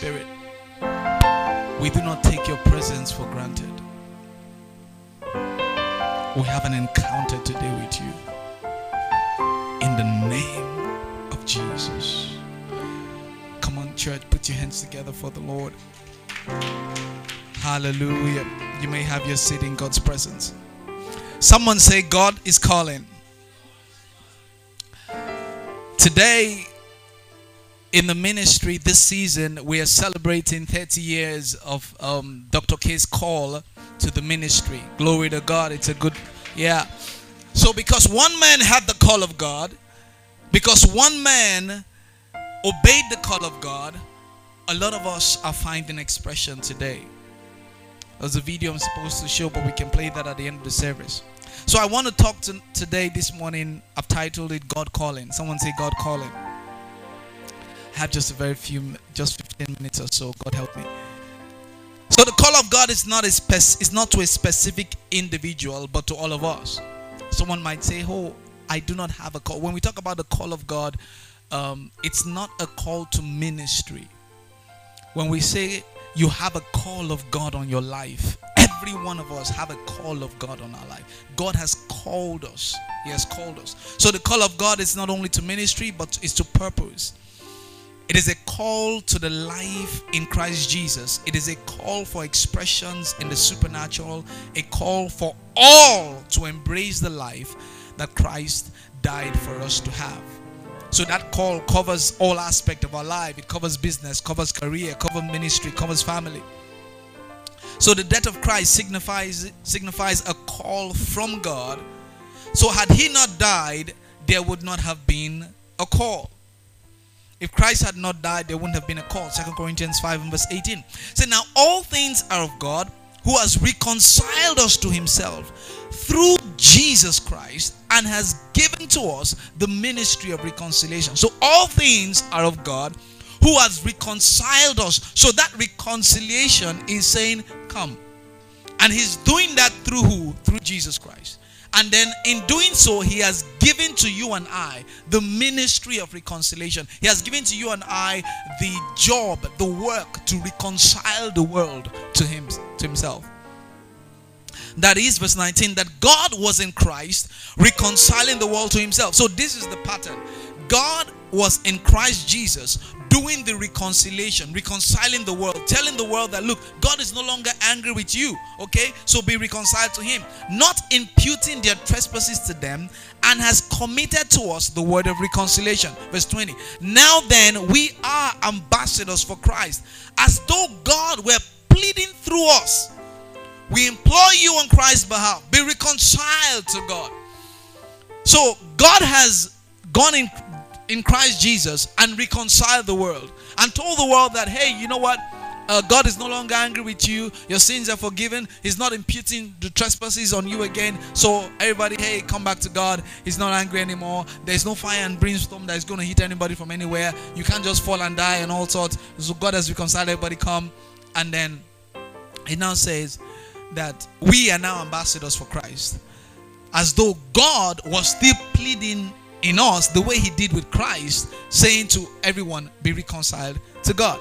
Spirit. We do not take your presence for granted. We have an encounter today with you. In the name of Jesus. Come on, church, put your hands together for the Lord. Hallelujah. You may have your seat in God's presence. Someone say, God is calling. Today, in the ministry this season we are celebrating 30 years of um, dr k's call to the ministry. Glory to god it's a good yeah. So because one man had the call of god because one man obeyed the call of god a lot of us are finding expression today. There's a video i'm supposed to show but we can play that at the end of the service. So i want to talk to today this morning i've titled it god calling. Someone say god calling have just a very few, just 15 minutes or so. God help me. So the call of God is not a spec, is not to a specific individual, but to all of us. Someone might say, "Oh, I do not have a call." When we talk about the call of God, um, it's not a call to ministry. When we say you have a call of God on your life, every one of us have a call of God on our life. God has called us. He has called us. So the call of God is not only to ministry, but it's to purpose. It is a call to the life in Christ Jesus. It is a call for expressions in the supernatural, a call for all to embrace the life that Christ died for us to have. So that call covers all aspect of our life. It covers business, covers career, covers ministry, covers family. So the death of Christ signifies signifies a call from God. So had he not died, there would not have been a call. If Christ had not died, there wouldn't have been a call. Second Corinthians 5 and verse 18. Say, now all things are of God who has reconciled us to himself through Jesus Christ and has given to us the ministry of reconciliation. So all things are of God who has reconciled us. So that reconciliation is saying, Come. And he's doing that through who? Through Jesus Christ. And then in doing so, he has given to you and I the ministry of reconciliation. He has given to you and I the job, the work to reconcile the world to him to himself. That is verse 19 that God was in Christ reconciling the world to himself. So this is the pattern. God was in Christ Jesus doing the reconciliation, reconciling the world, telling the world that look, God is no longer angry with you, okay? So be reconciled to Him, not imputing their trespasses to them, and has committed to us the word of reconciliation. Verse 20. Now then, we are ambassadors for Christ, as though God were pleading through us. We implore you on Christ's behalf, be reconciled to God. So God has gone in in Christ Jesus and reconciled the world and told the world that, hey, you know what? Uh, God is no longer angry with you. Your sins are forgiven. He's not imputing the trespasses on you again. So, everybody, hey, come back to God. He's not angry anymore. There's no fire and brimstone that is going to hit anybody from anywhere. You can't just fall and die and all sorts. So, God has reconciled everybody. Come. And then he now says that we are now ambassadors for Christ. As though God was still pleading in us the way he did with Christ, saying to everyone, Be reconciled to God.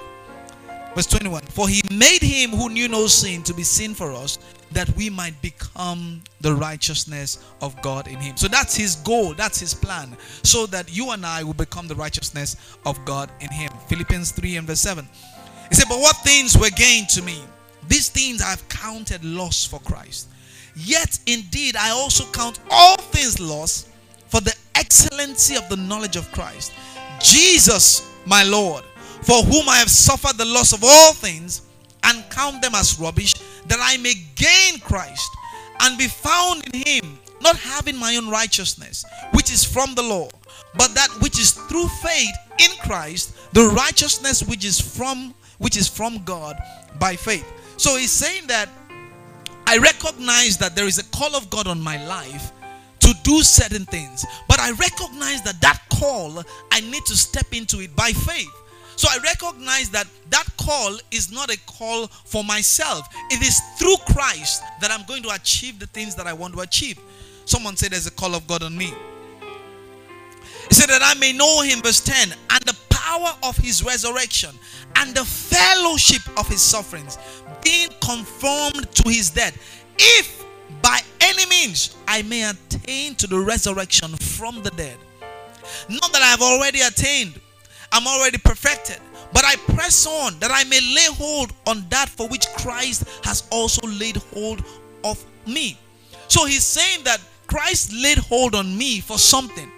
Verse 21 For he made him who knew no sin to be sin for us, that we might become the righteousness of God in him. So that's his goal, that's his plan, so that you and I will become the righteousness of God in him. Philippians 3 and verse 7. He said, But what things were gained to me? These things I have counted loss for Christ. Yet indeed I also count all things loss for the excellency of the knowledge of Christ, Jesus, my Lord, for whom I have suffered the loss of all things, and count them as rubbish, that I may gain Christ and be found in him, not having my own righteousness, which is from the law, but that which is through faith in Christ, the righteousness which is from which is from God by faith. So he's saying that I recognize that there is a call of God on my life to do certain things, but I recognize that that call I need to step into it by faith. So I recognize that that call is not a call for myself. It is through Christ that I'm going to achieve the things that I want to achieve. Someone said there's a call of God on me. He said that I may know him, verse 10, and the power of his resurrection and the fellowship of his sufferings, being conformed to his death, if by any means I may attain to the resurrection from the dead. Not that I have already attained, I'm already perfected, but I press on that I may lay hold on that for which Christ has also laid hold of me. So he's saying that Christ laid hold on me for something.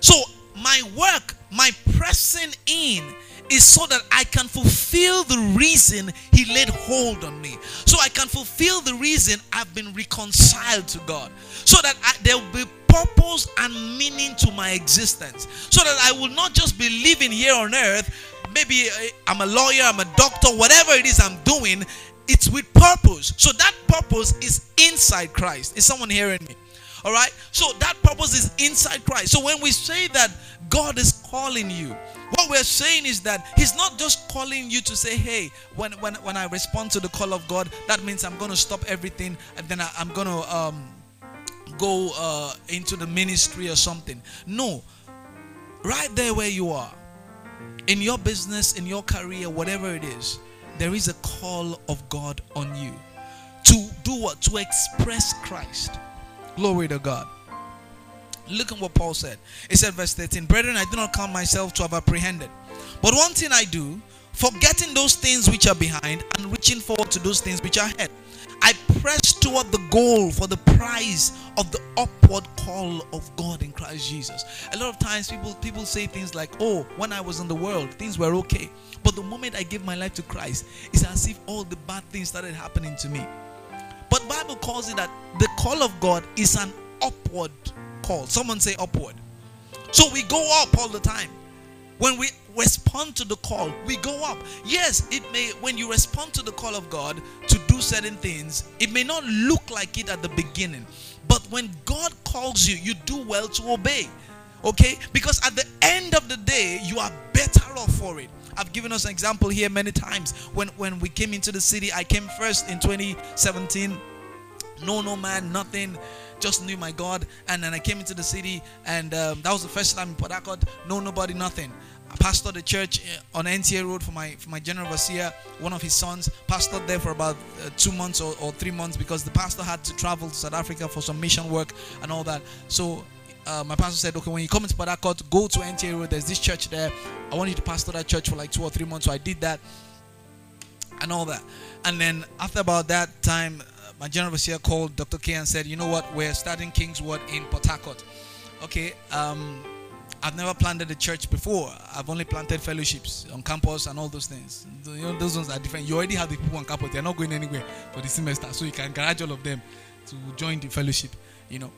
So my work, my pressing in is so that I can fulfill the reason he laid hold on me. So I can fulfill the reason I've been reconciled to God. So that I, there will be purpose and meaning to my existence. So that I will not just be living here on earth. Maybe uh, I'm a lawyer, I'm a doctor, whatever it is I'm doing, it's with purpose. So that purpose is inside Christ. Is someone hearing me? All right. So that purpose is inside Christ. So when we say that God is calling you, what we're saying is that He's not just calling you to say, hey, when, when, when I respond to the call of God, that means I'm going to stop everything and then I, am going to um, go uh, into the ministry or something. No. Right there where you are, in your business, in your career, whatever it is, there is a call of God on you to do what? To express Christ. Glory to God. Look at what Paul said. He said, verse 13, Brethren, I do not count myself to have apprehended. But one thing I do, forgetting those things which are behind and reaching forward to those things which are ahead. I press toward the goal for the prize of the upward call of God in Christ Jesus. A lot of times people people say things like, "Oh, when I was in the world, things were okay." But the moment I gave my life to Christ, it's as if all the bad things started happening to me. But Bible calls it that the call of God is an upward call. Someone say upward. So we go up all the time. When we respond to the call, we go up. Yes, it may when you respond to the call of God to do certain things, it may not look like it at the beginning. But when God calls you, you do well to obey. Okay? Because at the end of the day, you are better off for it. I've given us an example here many times. When when we came into the city, I came first in 2017. No, no man, nothing. Just knew my God, and then I came into the city, and um, that was the first time in Port Harcourt. No, nobody, nothing. I pastored the church eh, on NTA Road for my for my general overseer, one of his sons. Pastored there for about uh, two months or, or three months because the pastor had to travel to South Africa for some mission work and all that. So uh, my pastor said, okay, when you come into Harcourt, go to NTA Road. There's this church there. I want you to pastor that church for like two or three months. So I did that and all that. And then after about that time, uh, my general overseer called Dr. K and said, you know what, we're starting Kingsword in Port Harcourt. Okay, um, I've never planted a church before. I've only planted fellowships on campus and all those things. You know, those ones are different. You already have the people on campus. They're not going anywhere for the semester. So you can encourage all of them to join the fellowship, you know.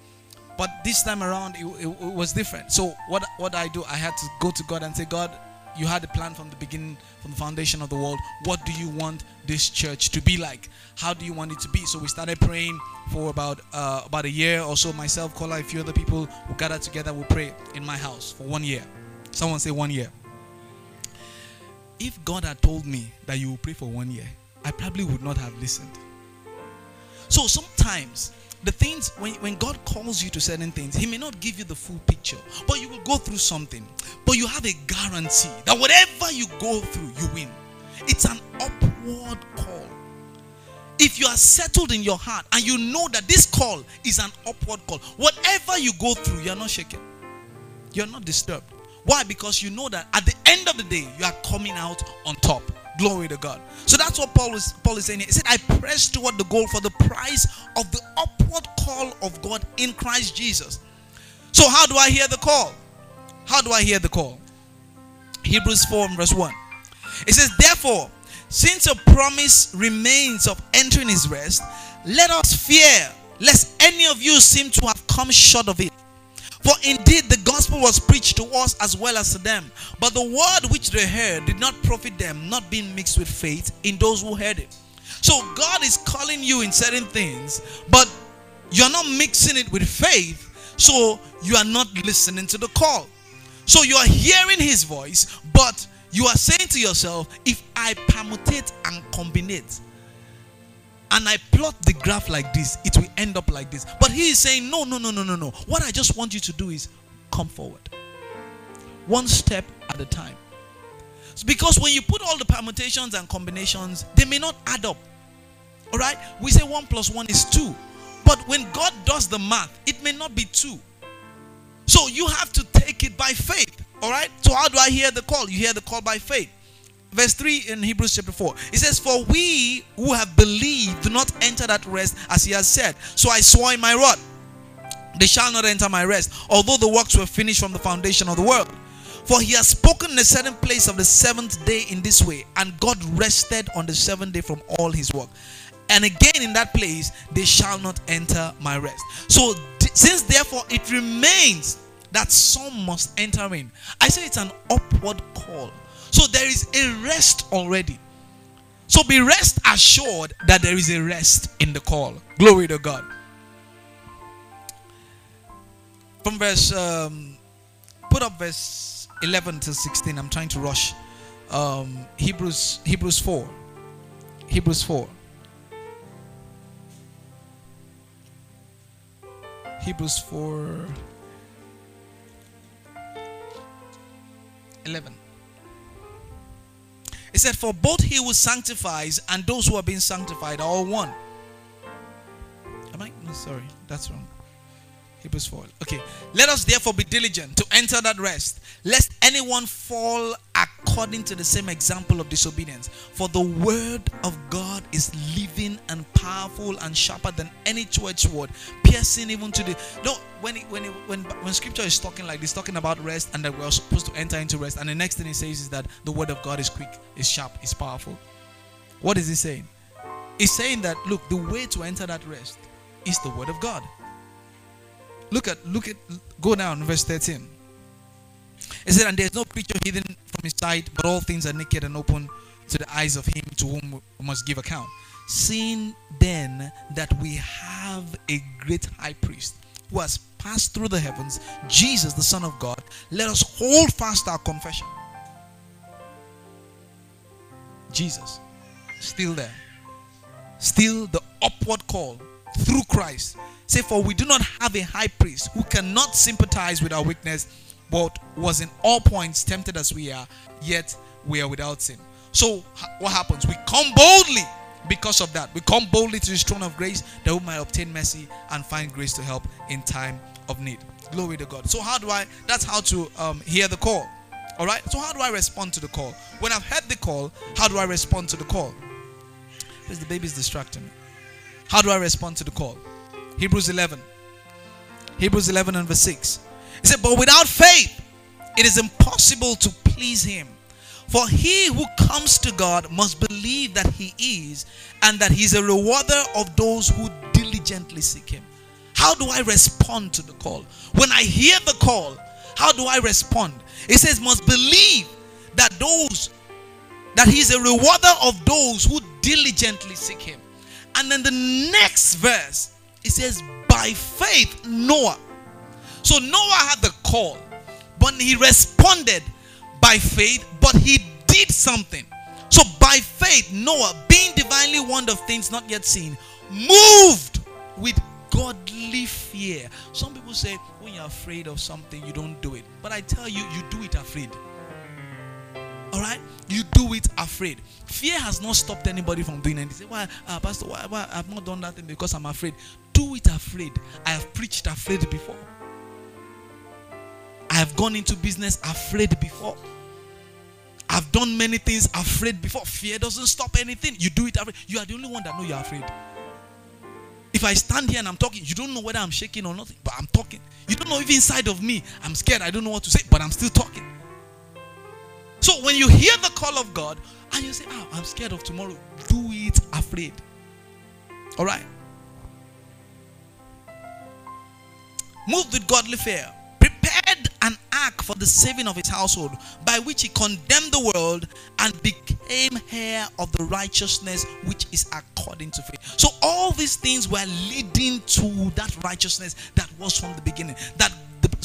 But this time around, it, it, it, was different. So what what I do, I had to go to God and say, God, you had a plan from the beginning, from the foundation of the world. What do you want this church to be like? How do you want it to be? So we started praying for about uh, about a year or so. Myself, Kola, a few other people who gathered together. We pray in my house for one year. Someone say one year. If God had told me that you will pray for one year, I probably would not have listened. So sometimes the things when, when God calls you to certain things, He may not give you the full picture, but you will go through something. But you have a guarantee that whatever you go through, you win. It's an upward call. If you are settled in your heart and you know that this call is an upward call, whatever you go through, you're not shaken. You're not disturbed. Why? Because you know that at the end of the day, you are coming out on top. Glory to God. So that's what Paul is Paul is saying. He said, I press toward the goal for the prize of the upward call of God in Christ Jesus. So how do I hear the call? How do I hear the call? Hebrews 4 verse 1. It says, Therefore, since a promise remains of entering his rest, let us fear lest any of you seem to have come short of it. For indeed the gospel was preached to us as well as to them. But the word which they heard did not profit them, not being mixed with faith in those who heard it. So God is calling you in certain things, but you're not mixing it with faith, so you are not listening to the call. So you are hearing his voice, but you are saying to yourself, if I permutate and combine it, and I plot the graph like this, it will end up like this. But he is saying, no, no, no, no, no, no. What I just want you to do is come forward. One step at a time. Because when you put all the permutations and combinations, they may not add up. All right? We say 1 plus 1 is 2. But when God does the math, it may not be 2. So you have to take it by faith. All right? So how do I hear the call? You hear the call by faith. Verse 3 in Hebrews chapter 4. It says, For we who have believed do not enter that rest as he has said. So I swore in my wrath, they shall not enter my rest, although the works were finished from the foundation of the world. For he has spoken in a certain place of the seventh day in this way, and God rested on the seventh day from all his work. And again in that place, they shall not enter my rest. So, since therefore it remains that some must enter in, I say it's an upward call. So, there is a rest already. So, be rest assured that there is a rest in the call. Glory to God. From verse, um, put up verse 11 to 16. I'm trying to rush. Um, Hebrews, Hebrews 4. Hebrews 4. Hebrews 4 11. It said, For both he who sanctifies and those who are being sanctified are all one. Am I? No, sorry, that's wrong. Hebrews 4. Okay. Let us therefore be diligent to enter that rest, lest anyone fall according to the same example of disobedience. For the word of God is living and powerful and sharper than any two-edged sword, piercing even to the. No, when it, when it, when when Scripture is talking like this, talking about rest and that we're supposed to enter into rest, and the next thing it says is that the word of God is quick, is sharp, is powerful. What is he saying? He's saying that look, the way to enter that rest is the word of God. Look at look at go down verse 13. It said, And there is no creature hidden from his sight, but all things are naked and open to the eyes of him to whom we must give account. Seeing then that we have a great high priest who has passed through the heavens, Jesus, the Son of God, let us hold fast our confession. Jesus, still there, still the upward call through Christ. Say, for we do not have a high priest who cannot sympathize with our weakness but was in all points tempted as we are, yet we are without sin. So, what happens? We come boldly because of that. We come boldly to his throne of grace that we might obtain mercy and find grace to help in time of need. Glory to God. So, how do I? That's how to um, hear the call. All right. So, how do I respond to the call? When I've heard the call, how do I respond to the call? Because the baby's distracting me. How do I respond to the call? Hebrews 11. Hebrews 11 and verse 6. He said, But without faith, it is impossible to please him. For he who comes to God must believe that he is, and that he is a rewarder of those who diligently seek him. How do I respond to the call? When I hear the call, how do I respond? It says, must believe that those that he is a rewarder of those who diligently seek him. And then the next verse, it says, by faith, Noah so Noah had the call, but he responded by faith, but he did something. So by faith, Noah, being divinely warned of things not yet seen, moved with godly fear. Some people say when you're afraid of something, you don't do it. But I tell you, you do it afraid. All right, you do it afraid. Fear has not stopped anybody from doing anything. Say, why, uh, Pastor? Why, why I've not done that thing because I'm afraid. Do it afraid. I have preached afraid before. I have gone into business afraid before. I've done many things afraid before. Fear doesn't stop anything. You do it afraid. You are the only one that know you're afraid. If I stand here and I'm talking, you don't know whether I'm shaking or not, but I'm talking. You don't know if inside of me I'm scared. I don't know what to say, but I'm still talking. So when you hear the call of God and you say, "Oh, I'm scared of tomorrow," do it afraid. All right. moved with godly fear, prepared an ark for the saving of his household, by which he condemned the world and became heir of the righteousness which is according to faith. So all these things were leading to that righteousness that was from the beginning. That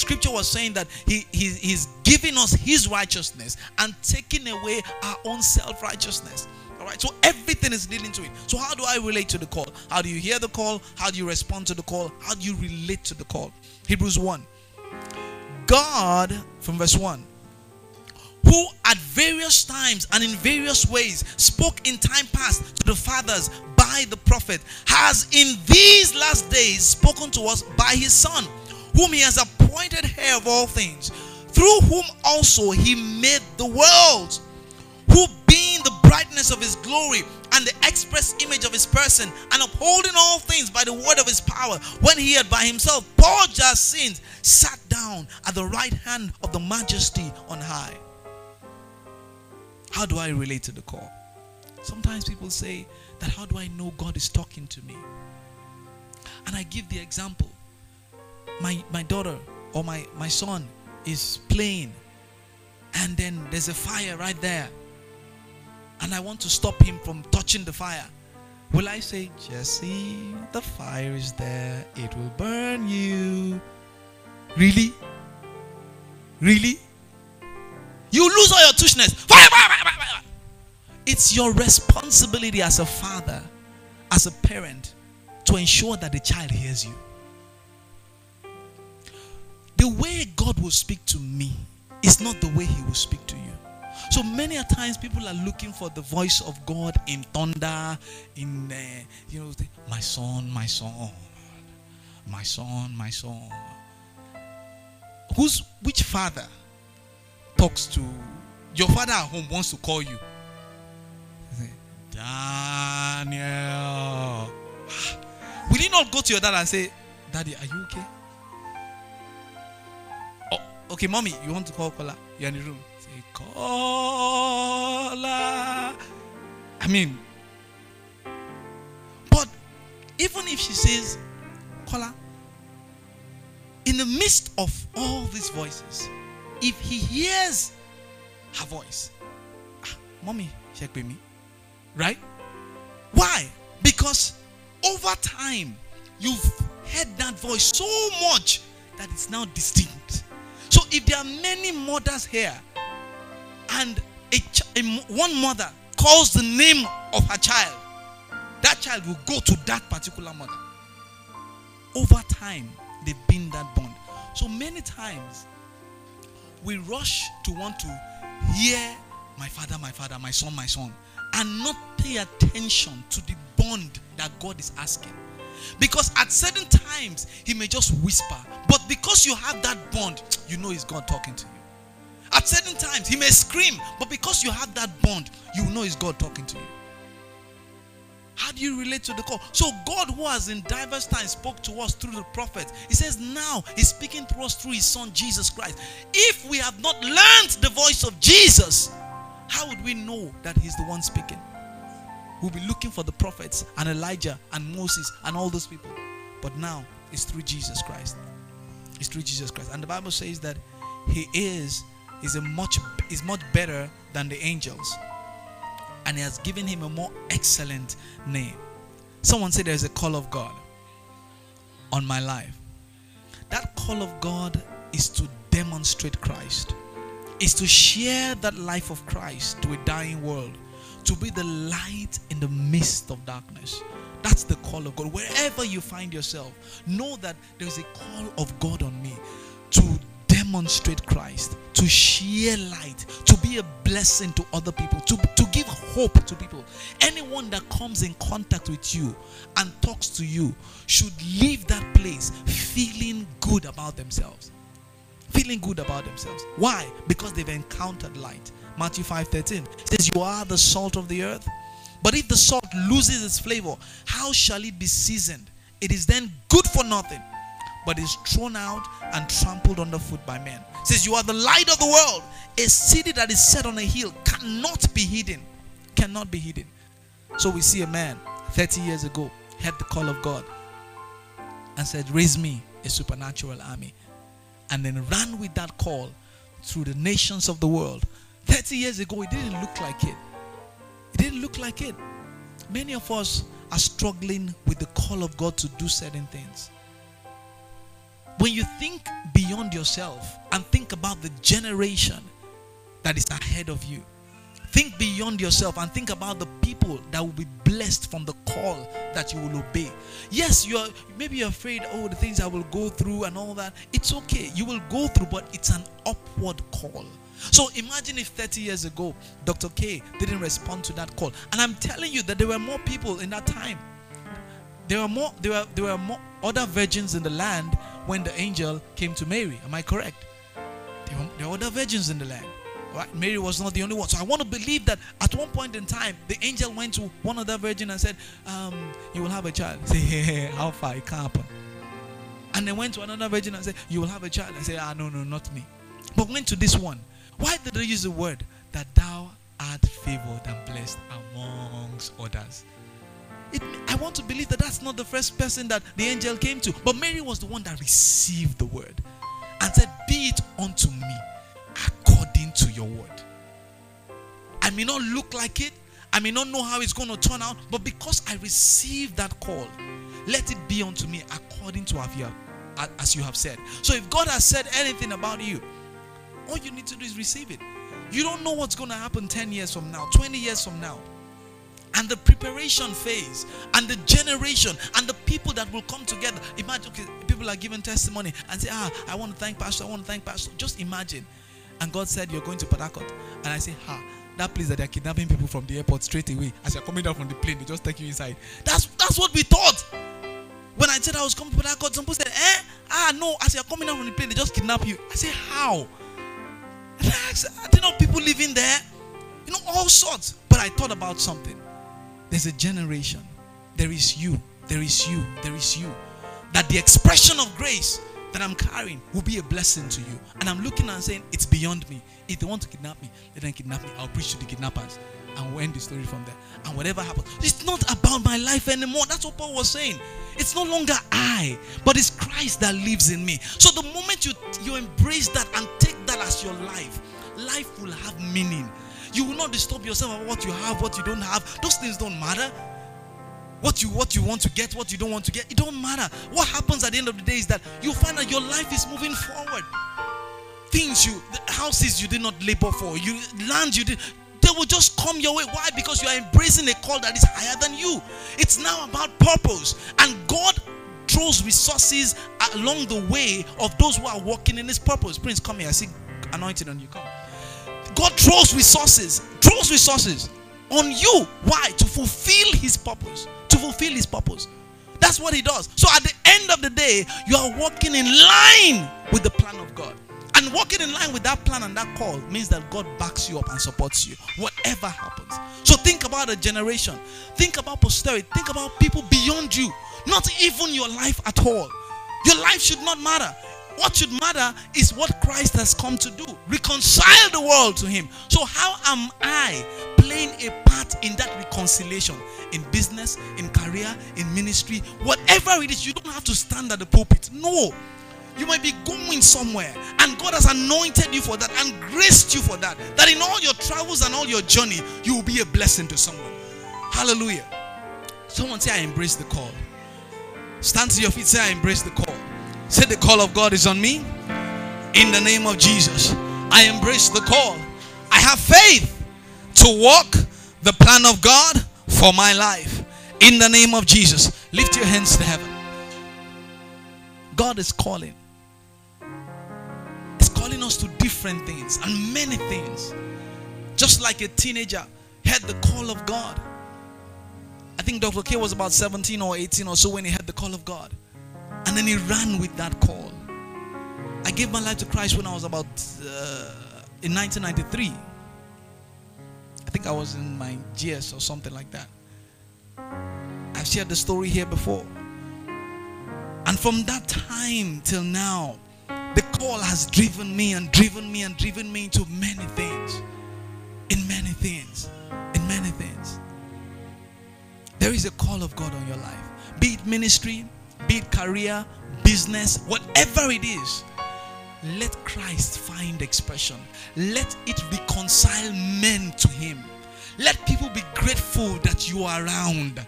scripture was saying that he, he he's giving us his righteousness and taking away our own self-righteousness. All right, so everything is leading to it. So, how do I relate to the call? How do you hear the call? How do you respond to the call? How do you relate to the call? Hebrews 1. God, from verse 1, who at various times and in various ways spoke in time past to the fathers by the prophet, has in these last days spoken to us by his Son, whom he has appointed heir of all things, through whom also he made the world, who being the brightness of his glory and the express image of his person, and upholding all things by the word of his power, when he had by himself purged our sins, sat down at the right hand of the majesty on high. How do I relate to the call? Sometimes people say that how do I know God is talking to me? And I give the example. My my daughter or my, my son is playing and then there's a fire right there and I want to stop him from touching the fire, will I say, Jesse, the fire is there, it will burn you? Really? Really? You lose all your tushness. Fire, fire, fire, fire. It's your responsibility as a father, as a parent, to ensure that the child hears you. The way God will speak to me is not the way He will speak to you. So many a times people are looking for the voice of God in thunder, in uh, you know, my son, my son, my son, my son. Who's which father talks to your father at home wants to call you? Daniel. Will you not go to your dad and say, Daddy, are you okay? Okay, mommy, you want to call Kola? You're in the room. Say, Kola. I mean, but even if she says, Kola, in the midst of all these voices, if he hears her voice, ah, mommy, check with me, right? Why? Because over time, you've heard that voice so much that it's now distinct. So if there are many mothers here and a, a, one mother calls the name of her child, that child will go to that particular mother. Over time, they've been that bond. So many times, we rush to want to hear my father, my father, my son, my son, and not pay attention to the bond that God is asking. Because at certain times, He may just whisper, but because you have that bond, you know it's God talking to you. At certain times, he may scream, but because you have that bond, you know it's God talking to you. How do you relate to the call? So, God, who has in diverse times spoke to us through the prophets, He says now He's speaking to us through His Son Jesus Christ. If we have not learned the voice of Jesus, how would we know that He's the one speaking? We'll be looking for the prophets and Elijah and Moses and all those people. But now it's through Jesus Christ. It's through Jesus Christ. And the Bible says that He is is a much is much better than the angels and he has given him a more excellent name someone said there's a call of god on my life that call of god is to demonstrate christ is to share that life of christ to a dying world to be the light in the midst of darkness that's the call of god wherever you find yourself know that there's a call of god on me to demonstrate Christ, to share light, to be a blessing to other people, to, to give hope to people. Anyone that comes in contact with you and talks to you should leave that place feeling good about themselves. Feeling good about themselves. Why? Because they've encountered light. Matthew 5:13 says, You are the salt of the earth. But if the salt loses its flavor, how shall it be seasoned? It is then good for nothing but is thrown out and trampled underfoot by men. It says, You are the light of the world. A city that is set on a hill cannot be hidden. Cannot be hidden. So we see a man 30 years ago heard the call of God and said, Raise me a supernatural army. And then ran with that call through the nations of the world. 30 years ago, it didn't look like it. It didn't look like it. Many of us are struggling with the call of God to do certain things. When you think beyond yourself and think about the generation that is ahead of you, think beyond yourself and think about the people that will be blessed from the call that you will obey. Yes, you are maybe you're afraid, oh, the things I will go through and all that. It's okay. You will go through, but it's an upward call. So imagine if 30 years ago, Dr. K didn't respond to that call. And I'm telling you that there were more people in that time. There were more, there were, there were more other virgins in the land when the angel came to Mary. Am I correct? There were, there were other virgins in the land. Right? Mary was not the only one. So I want to believe that at one point in time, the angel went to one other virgin and said, um, You will have a child. Say, how far? It can't happen. And they went to another virgin and said, You will have a child. I said, Ah, no, no, not me. But went to this one. Why did they use the word that thou art favored and blessed amongst others? It, I want to believe that that's not the first person that the angel came to. But Mary was the one that received the word and said, Be it unto me according to your word. I may not look like it, I may not know how it's going to turn out, but because I received that call, let it be unto me according to as you have said. So if God has said anything about you, all you need to do is receive it. You don't know what's going to happen 10 years from now, 20 years from now. And the preparation phase, and the generation, and the people that will come together. Imagine okay, people are giving testimony and say, Ah, I want to thank Pastor, I want to thank Pastor. Just imagine. And God said, You're going to Port And I say, Ha, that place that they're kidnapping people from the airport straight away. As you're coming down from the plane, they just take you inside. That's that's what we thought. When I said I was coming to Port some people said, Eh? Ah, no, as you're coming down from the plane, they just kidnap you. I say, How? I didn't know people living there. You know, all sorts. But I thought about something. There's a generation. There is you. There is you. There is you. That the expression of grace that I'm carrying will be a blessing to you. And I'm looking and saying, it's beyond me. If they want to kidnap me, let them kidnap me. I'll preach to the kidnappers. And we'll end the story from there. And whatever happens, it's not about my life anymore. That's what Paul was saying. It's no longer I, but it's Christ that lives in me. So the moment you, you embrace that and take that as your life, life will have meaning. You will not disturb yourself about what you have, what you don't have. Those things don't matter. What you what you want to get, what you don't want to get, it don't matter. What happens at the end of the day is that you find that your life is moving forward. Things you houses you did not labor for, you land you did they will just come your way. Why? Because you are embracing a call that is higher than you. It's now about purpose. And God throws resources along the way of those who are walking in his purpose. Prince, come here. I see anointing on you. Come. God throws resources, throws resources on you. Why? To fulfill his purpose. To fulfill his purpose. That's what he does. So at the end of the day, you are walking in line with the plan of God. And walking in line with that plan and that call means that God backs you up and supports you, whatever happens. So think about a generation, think about posterity, think about people beyond you, not even your life at all. Your life should not matter. What should matter is what Christ has come to do reconcile the world to Him. So, how am I playing a part in that reconciliation? In business, in career, in ministry, whatever it is, you don't have to stand at the pulpit. No. You might be going somewhere, and God has anointed you for that and graced you for that. That in all your travels and all your journey, you will be a blessing to someone. Hallelujah. Someone say, I embrace the call. Stand to your feet, say, I embrace the call. Say, the call of God is on me. In the name of Jesus, I embrace the call. I have faith to walk the plan of God for my life. In the name of Jesus, lift your hands to heaven. God is calling. Calling us to different things and many things. Just like a teenager had the call of God. I think Dr. K was about 17 or 18 or so when he had the call of God. And then he ran with that call. I gave my life to Christ when I was about uh, in 1993. I think I was in my GS or something like that. I've shared the story here before. And from that time till now, call has driven me and driven me and driven me into many things. In many things. In many things. There is a call of God on your life. Be it ministry, be it career, business, whatever it is. Let Christ find expression. Let it reconcile men to Him. Let people be grateful that you are around.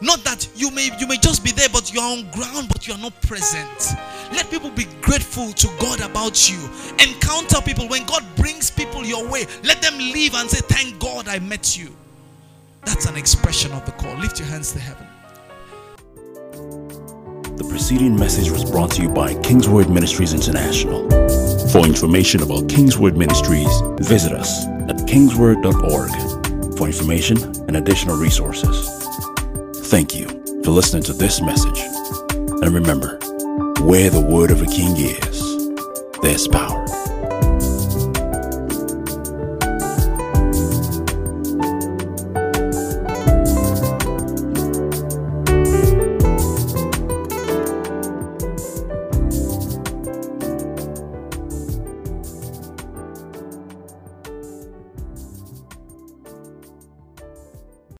Not that you may you may just be there, but you are on ground, but you are not present. Let people be grateful to God about you. Encounter people when God brings people your way. Let them leave and say, Thank God I met you. That's an expression of the call. Lift your hands to heaven. The preceding message was brought to you by Kingsword Ministries International. For information about Kingsword Ministries, visit us at kingsword.org for information and additional resources. Thank you for listening to this message. And remember, where the word of a king is, there's power.